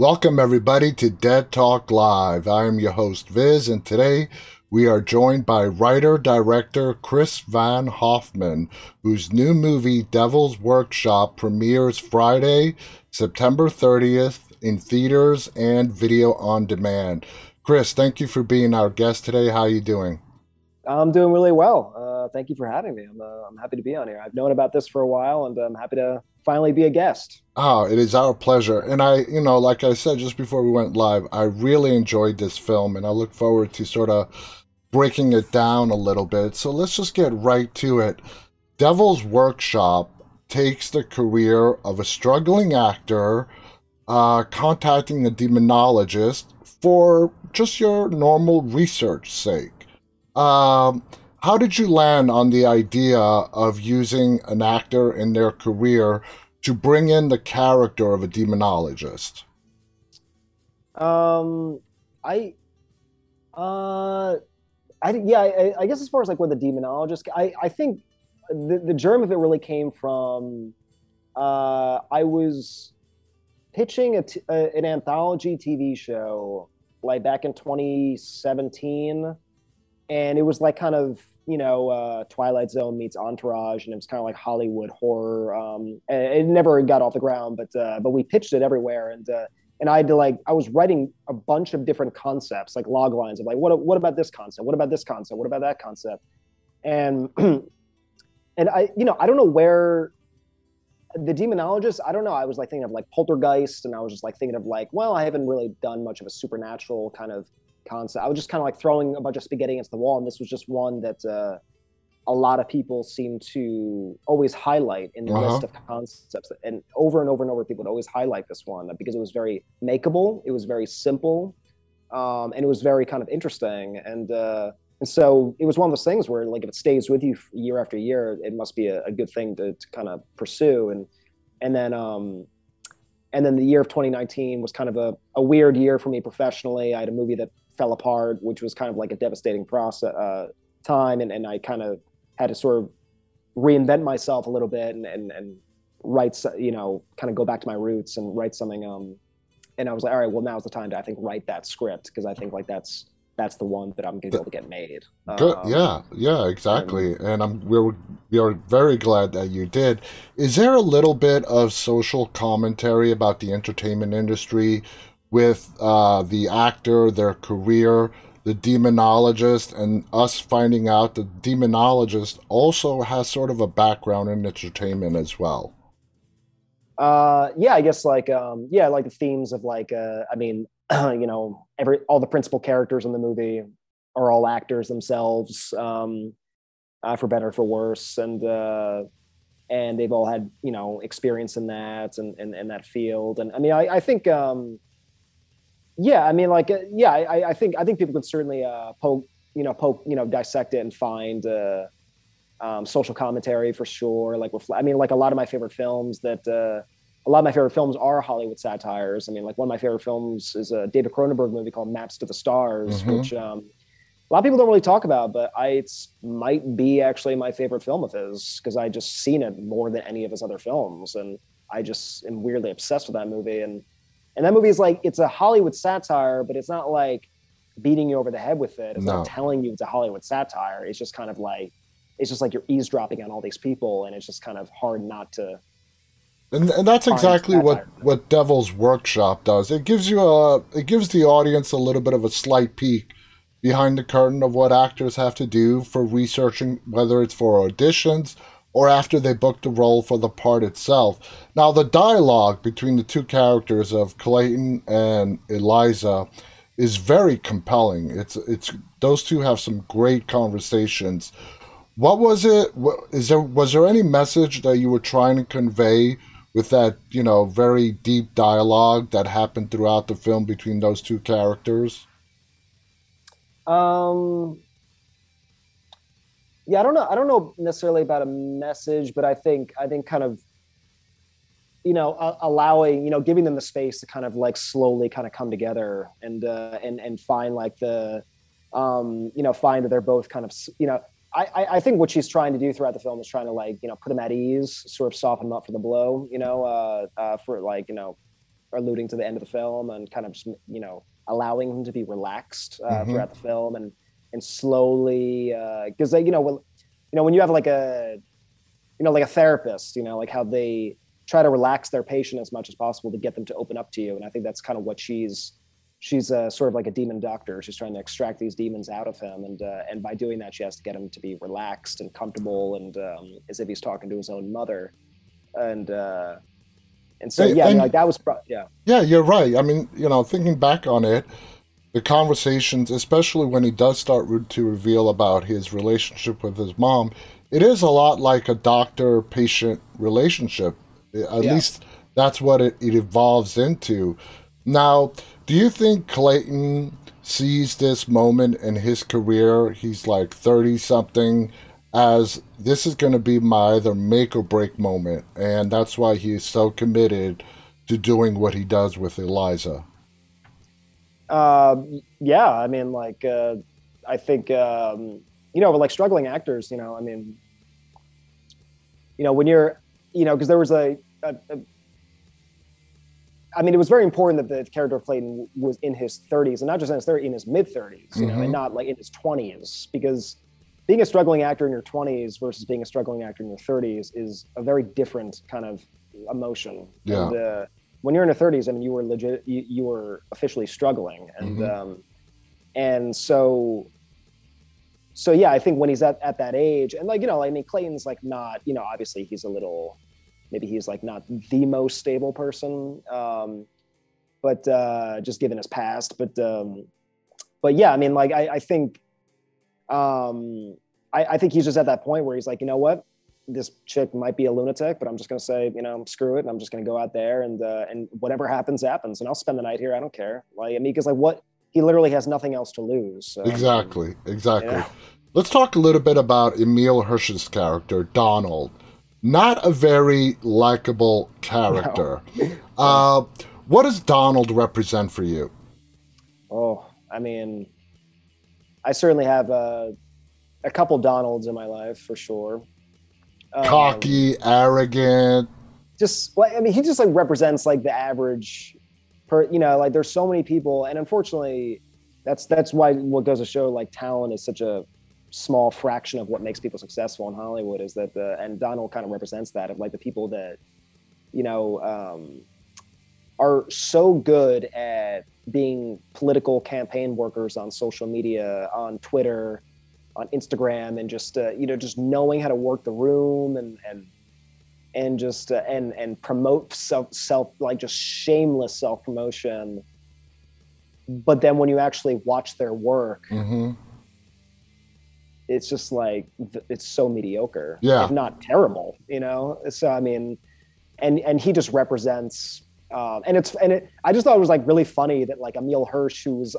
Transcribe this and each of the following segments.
Welcome, everybody, to Dead Talk Live. I am your host, Viz, and today we are joined by writer director Chris von Hoffmann, whose new movie, Devil's Workshop, premieres Friday, September 30th in theaters and video on demand. Chris, thank you for being our guest today. How are you doing? I'm doing really well. Thank you for having me. I'm, uh, I'm happy to be on here. I've known about this for a while, and I'm happy to finally be a guest. Oh, it is our pleasure. And I, you know, like I said just before we went live, I really enjoyed this film, and I look forward to sort of breaking it down a little bit. So let's just get right to it. Devil's Workshop takes the career of a struggling actor uh, contacting a demonologist for just your normal research sake. Um, how did you land on the idea of using an actor in their career to bring in the character of a demonologist? Um, I, uh, I yeah, I, I guess as far as like what the demonologist, I I think the the germ of it really came from, uh, I was pitching a t- a, an anthology TV show like back in 2017 and it was like kind of you know uh, Twilight Zone meets Entourage, and it was kind of like Hollywood horror. Um, it never got off the ground, but uh, but we pitched it everywhere, and uh, and I had to like I was writing a bunch of different concepts, like log lines of like what what about this concept, what about this concept, what about that concept, and and I you know I don't know where the demonologist i don't know. I was like thinking of like poltergeist and i was just like thinking of like well i haven't really done much of a supernatural kind of concept. I was just kind of like throwing a bunch of spaghetti against the wall, and this was just one that uh, a lot of people seem to always highlight in the uh-huh. list of concepts. And over and over and over, people would always highlight this one because it was very makeable, it was very simple, um, and it was very kind of interesting. And uh, and so it was one of those things where, like, if it stays with you year after year, it must be a, a good thing to, to kind of pursue. And and then um, and then the year of 2019 was kind of a, a weird year for me professionally. I had a movie that fell apart, which was kind of like a devastating process uh, time, and, and I kind of had to sort of reinvent myself a little bit and and, and write, you know, kind of go back to my roots and write something. Um, and I was like, all right, well, now's the time to I think write that script because I think like that's that's the one that I'm going to be able to get made. Good. Um, yeah, yeah, exactly. And, and I'm we're we're very glad that you did. Is there a little bit of social commentary about the entertainment industry with uh, the actor, their career, the demonologist, and us finding out the demonologist also has sort of a background in entertainment as well. Uh, yeah, I guess like um, yeah, like the themes of like uh, I mean, you know, every all the principal characters in the movie are all actors themselves, um, uh, for better for worse, and uh, and they've all had you know experience in that and in, in, in, that field. And I mean, I, I think um, yeah, I mean, like, uh, yeah, I, I think I think people could certainly uh, poke, you know, poke, you know, dissect it and find uh, um, social commentary for sure. Like, I mean, like a lot of my favorite films that uh, a lot of my favorite films are Hollywood satires. I mean, like one of my favorite films is a David Cronenberg movie called Maps to the Stars, mm-hmm. which um, a lot of people don't really talk about, but I it might be actually my favorite film of his because I just seen it more than any of his other films, and I just am weirdly obsessed with that movie and and that movie is like it's a Hollywood satire, but it's not like beating you over the head with it. It's no. not telling you it's a Hollywood satire. It's just kind of like it's just like you're eavesdropping on all these people, and it's just kind of hard not to. And, and that's exactly what, what Devil's Workshop does. It gives you a it gives the audience a little bit of a slight peek behind the curtain of what actors have to do for researching, whether it's for auditions or after they booked the role for the part itself. Now, the dialogue between the two characters of Clayton and Eliza is very compelling. It's it's those two have some great conversations. What was it? Is there was there any message that you were trying to convey with that you know very deep dialogue that happened throughout the film between those two characters? Um, yeah, I don't know. I don't know necessarily about a message, but I think I think kind of you know uh, allowing you know giving them the space to kind of like slowly kind of come together and uh, and and find like the um you know find that they're both kind of you know I, I think what she's trying to do throughout the film is trying to like you know put them at ease, sort of soften them up for the blow, you know, uh, uh, for like you know, alluding to the end of the film and kind of just you know allowing them to be relaxed uh, Mhm. throughout the film and and slowly because they you know when you know when you have like a you know like a therapist you know like how they try to relax their patient as much as possible to get them to open up to you and i think that's kind of what she's she's uh, sort of like a demon doctor. She's trying to extract these demons out of him and uh, and by doing that she has to get him to be relaxed and comfortable and um, as if he's talking to his own mother. And uh and so yeah I mean, and- like that was pro- yeah. Yeah, you're right. I mean, you know, thinking back on it, the conversations, especially when he does start to reveal about his relationship with his mom, it is a lot like a doctor patient relationship. At Yeah. least that's what it, it evolves into. Now, do you think Clayton sees this moment in his career? He's like 30 something as this is going to be my either make or break moment. And that's why he is so committed to doing what he does with Eliza. Um, yeah, I mean, like, uh, I think, um, you know, like struggling actors, you know, I mean, you know, when you're, you know, because there was a, a, a, I mean, it was very important that the character of Clayton was in his 30s, and not just in his 30s, in his mid 30s, you know, Mhm. and not like in his 20s, because being a struggling actor in your 20s versus being a struggling actor in your 30s is a very different kind of emotion. Yeah. And, uh, when you're in your 30s, I mean, you were legit, you, you were officially struggling, and Mhm. um, and so, so yeah, I think when he's at at that age, and like you know, I mean, Clayton's like not, you know, obviously he's a little, maybe he's like not the most stable person, um, but uh, just given his past, but um, but yeah, I mean, like I, I think, um, I, I think he's just at that point where he's like, you know what, this chick might be a lunatic, but I'm just gonna say, you know, screw it, and I'm just gonna go out there and uh, and whatever happens, happens, and I'll spend the night here. I don't care. Like because like what he literally has nothing else to lose. so, Exactly, exactly. Yeah. Let's talk a little bit about Emile Hirsch's character, Donald. Not a very likable character. Uh, what does Donald represent for you? Oh, I mean, I certainly have a, a couple Donalds in my life for sure. Um, Cocky, arrogant. just well, I mean, he just like represents like the average, per you know, like there's so many people, and unfortunately, that's that's why what goes to show like talent is such a small fraction of what makes people successful in Hollywood is that the and Donald kind of represents that of like the people that you know um, are so good at being political campaign workers on social media, on Twitter, on Instagram, and just uh, you know just knowing how to work the room and and and just uh, and and promote self self like just shameless self promotion. But then when you actually watch their work, hmm it's just like it's so mediocre, Yeah. if not terrible, you know. So I mean, and and he just represents, um, and it's and it. I just thought it was like really funny that like Emile Hirsch, who was,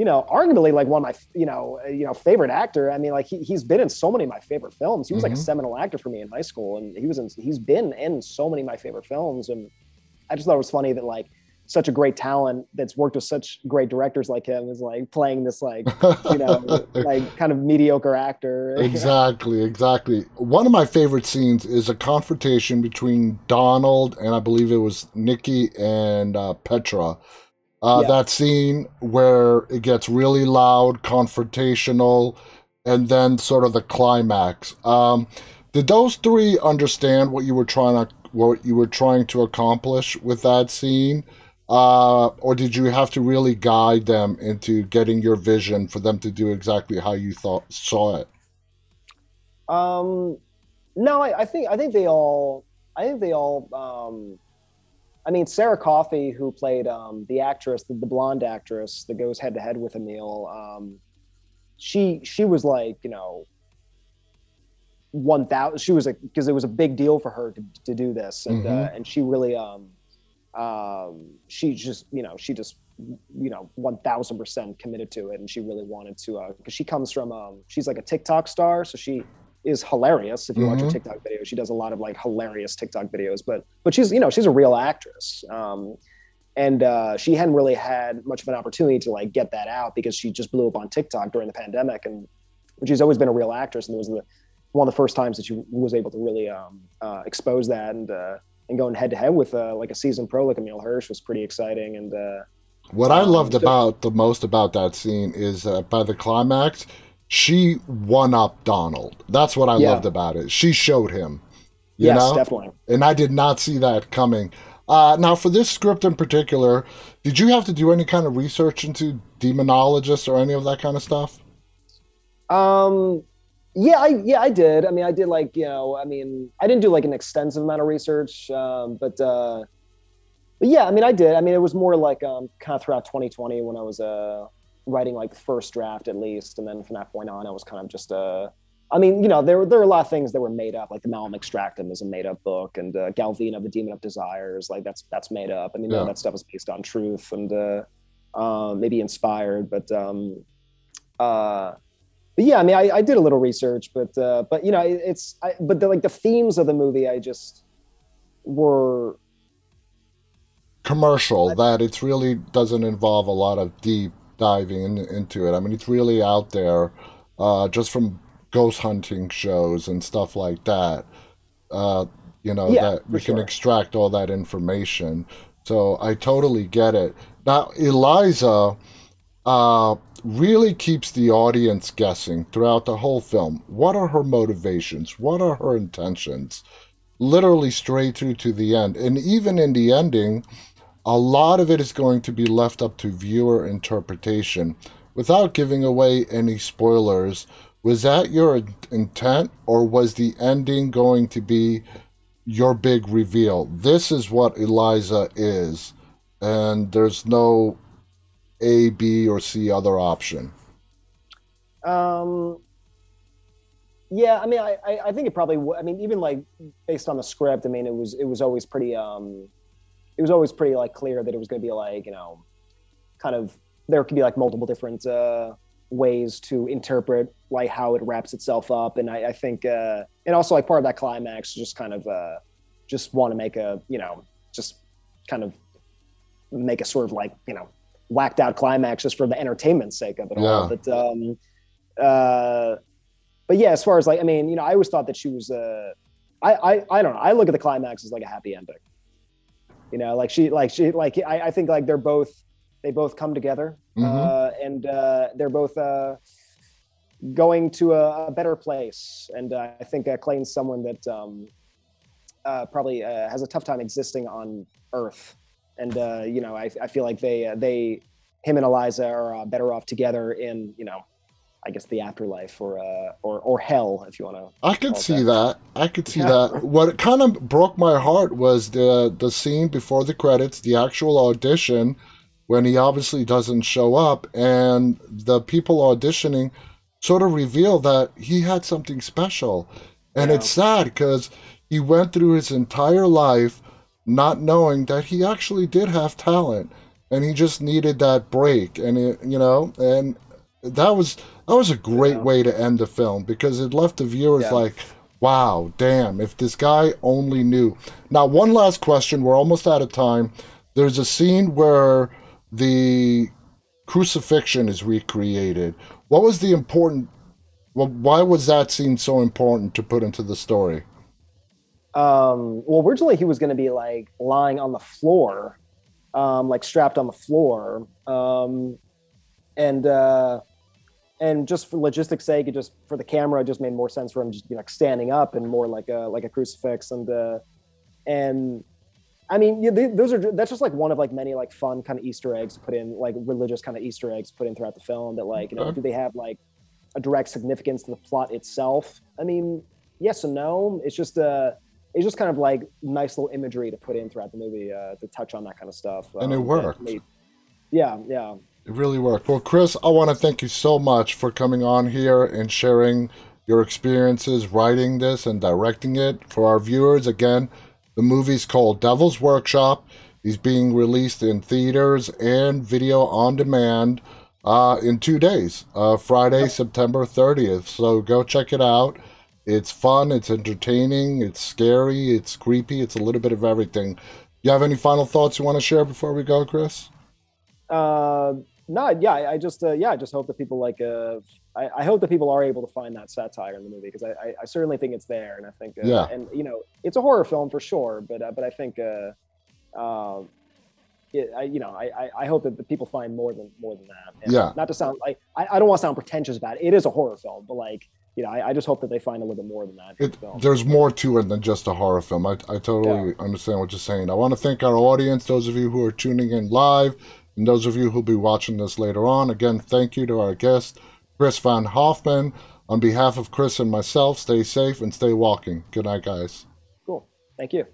you know, arguably like one of my you know you know favorite actor. I mean, like he he's been in so many of my favorite films. He was like a Mhm. seminal actor for me in high school, and he was in he's been in so many of my favorite films, and I just thought it was funny that like such a great talent that's worked with such great directors like him is like playing this like you know like kind of mediocre actor exactly, exactly. One of my favorite scenes is a confrontation between Donald and I believe it was Nikki and uh, Petra. Uh, Yeah. That scene where it gets really loud, confrontational, and then sort of the climax. Um, did those three understand what you were trying to what you were trying to accomplish with that scene? Uh, or did you have to really guide them into getting your vision for them to do exactly how you thought saw it? um no I, I think i think they all i think they all um i mean sarah coffey who played um the actress the, the blonde actress that goes head to head with emile um she she was like you know 1000 she was a because it was a big deal for her to, to do this. And uh, Mhm. and she really um um she just you know she just you know 1000% committed to it. And she really wanted to uh because she comes from um she's like a tiktok star. So she is hilarious if you watch her Mhm. tiktok videos she does a lot of like hilarious tiktok videos but but she's you know she's a real actress um and uh, she hadn't really had much of an opportunity to like get that out because she just blew up on TikTok during the pandemic, and she's always been a real actress, and it was the one of the first times that she was able to really um, uh, expose that and uh, and going head to head with uh, like a seasoned pro like Emile Hirsch was pretty exciting. And uh, what I loved about the most about that scene is uh, by the climax, she won up Donald. That's what I yeah. loved about it. She showed him. You yes, know? definitely. And I did not see that coming. Uh, now, for this script in particular, did you have to do any kind of research into demonologists or any of that kind of stuff? Um, yeah, I yeah I did. I mean, I did like you know, I mean, I didn't do like an extensive amount of research, um, but uh, but yeah, I mean, I did. I mean, it was more like um, kind of throughout 2020 when I was uh writing like the first draft at least, and then from that point on, it was kind of just a. I mean, you know, there were there are a lot of things that were made up, like the Malum Extractum is a made up book, and uh, Galvina, the Demon of Desires, like that's that's made up. I mean, yeah. that stuff is based on truth and uh, uh, maybe inspired, but um, uh, but yeah, I mean, I, I did a little research, but uh, but you know, it, it's I, but the, like the themes of the movie, I just were commercial. I, that it really doesn't involve a lot of deep diving in, into it. I mean, it's really out there, uh, just from ghost hunting shows and stuff like that. Uh, you know yeah, that we can sure. extract all that information. So I totally get it. Now, Eliza. Uh, really keeps the audience guessing throughout the whole film. What are her motivations? What are her intentions? Literally straight through to the end. And even in the ending, a lot of it is going to be left up to viewer interpretation. Without giving away any spoilers, was that your intent or was the ending going to be your big reveal? This is what Eliza is, and there's no a, B, or C other option? Um, yeah, I mean, I, I think it probably. I mean, even like based on the script, I mean, it was it was always pretty. Um, it was always pretty like clear that it was going to be like you know, kind of there could be like multiple different uh, ways to interpret like how it wraps itself up, and I, I think, uh, and also like part of that climax, just kind of uh, just want to make a you know, just kind of make a sort of like you know whacked out climax just for the entertainment sake of it yeah. all. But um, uh, but yeah, as far as like, I mean, you know, I always thought that she was. Uh, I I I don't know. I look at the climax as like a happy ending. You know, like she like she like I, I think like they're both they both come together mm-hmm. uh, and uh, they're both uh, going to a, a, better place. And uh, I think uh, Clayton's someone that um, uh, probably uh, has a tough time existing on Earth and uh, you know, I, I feel like they uh, they him and Eliza are uh, better off together in you know, I guess the afterlife or uh, or or hell if you want to. I could see that. that. I could see that. What kind of broke my heart was the the scene before the credits, the actual audition, when he obviously doesn't show up, and the people auditioning sort of reveal that he had something special, and yeah. it's sad because he went through his entire life not knowing that he actually did have talent and he just needed that break and it, you know and that was that was a great yeah. way to end the film because it left the viewers yeah. like wow damn if this guy only knew now one last question we're almost out of time there's a scene where the crucifixion is recreated what was the important well, why was that scene so important to put into the story um, well, originally he was going to be like lying on the floor, um, like strapped on the floor, um, and uh, and just for logistics' sake, it just for the camera, it just made more sense for him just you know standing up and more like a like a crucifix and uh, and I mean yeah, they, those are that's just like one of like many like fun kind of Easter eggs to put in like religious kind of Easter eggs put in throughout the film that like you know do they have like a direct significance to the plot itself? I mean, yes and no. It's just uh it's just kind of like nice little imagery to put in throughout the movie uh, to touch on that kind of stuff. And um, it worked. Made, yeah, yeah. It really worked. Well, Chris, I want to thank you so much for coming on here and sharing your experiences writing this and directing it. For our viewers, again, the movie's called Devil's Workshop. He's being released in theaters and video on demand uh, in two days, uh, Friday, September 30th. So go check it out. It's fun, it's entertaining, it's scary, it's creepy, it's a little bit of everything. You have any final thoughts you want to share before we go, Chris? Uh, no, yeah, I, I just uh, yeah, I just hope that people like uh, I, I hope that people are able to find that satire in the movie because I, I, I certainly think it's there, and I think uh, Yeah. and you know it's a horror film for sure, but uh, but I think uh, uh, it, I, you know I, I hope that the people find more than more than that. And Yeah. Not to sound like I, I don't want to sound pretentious about it. It is a horror film, but like you know I, I just hope that they find a little bit more than that It, the there's more to it than just a horror film. I, I totally understand what you're saying. I want to thank our audience, those of you who are tuning in live, and those of you who'll be watching this later on. Again, thank you to our guest, Chris von Hoffmann. On behalf of Chris and myself, stay safe and stay walking. Good night, guys. Cool. Thank you.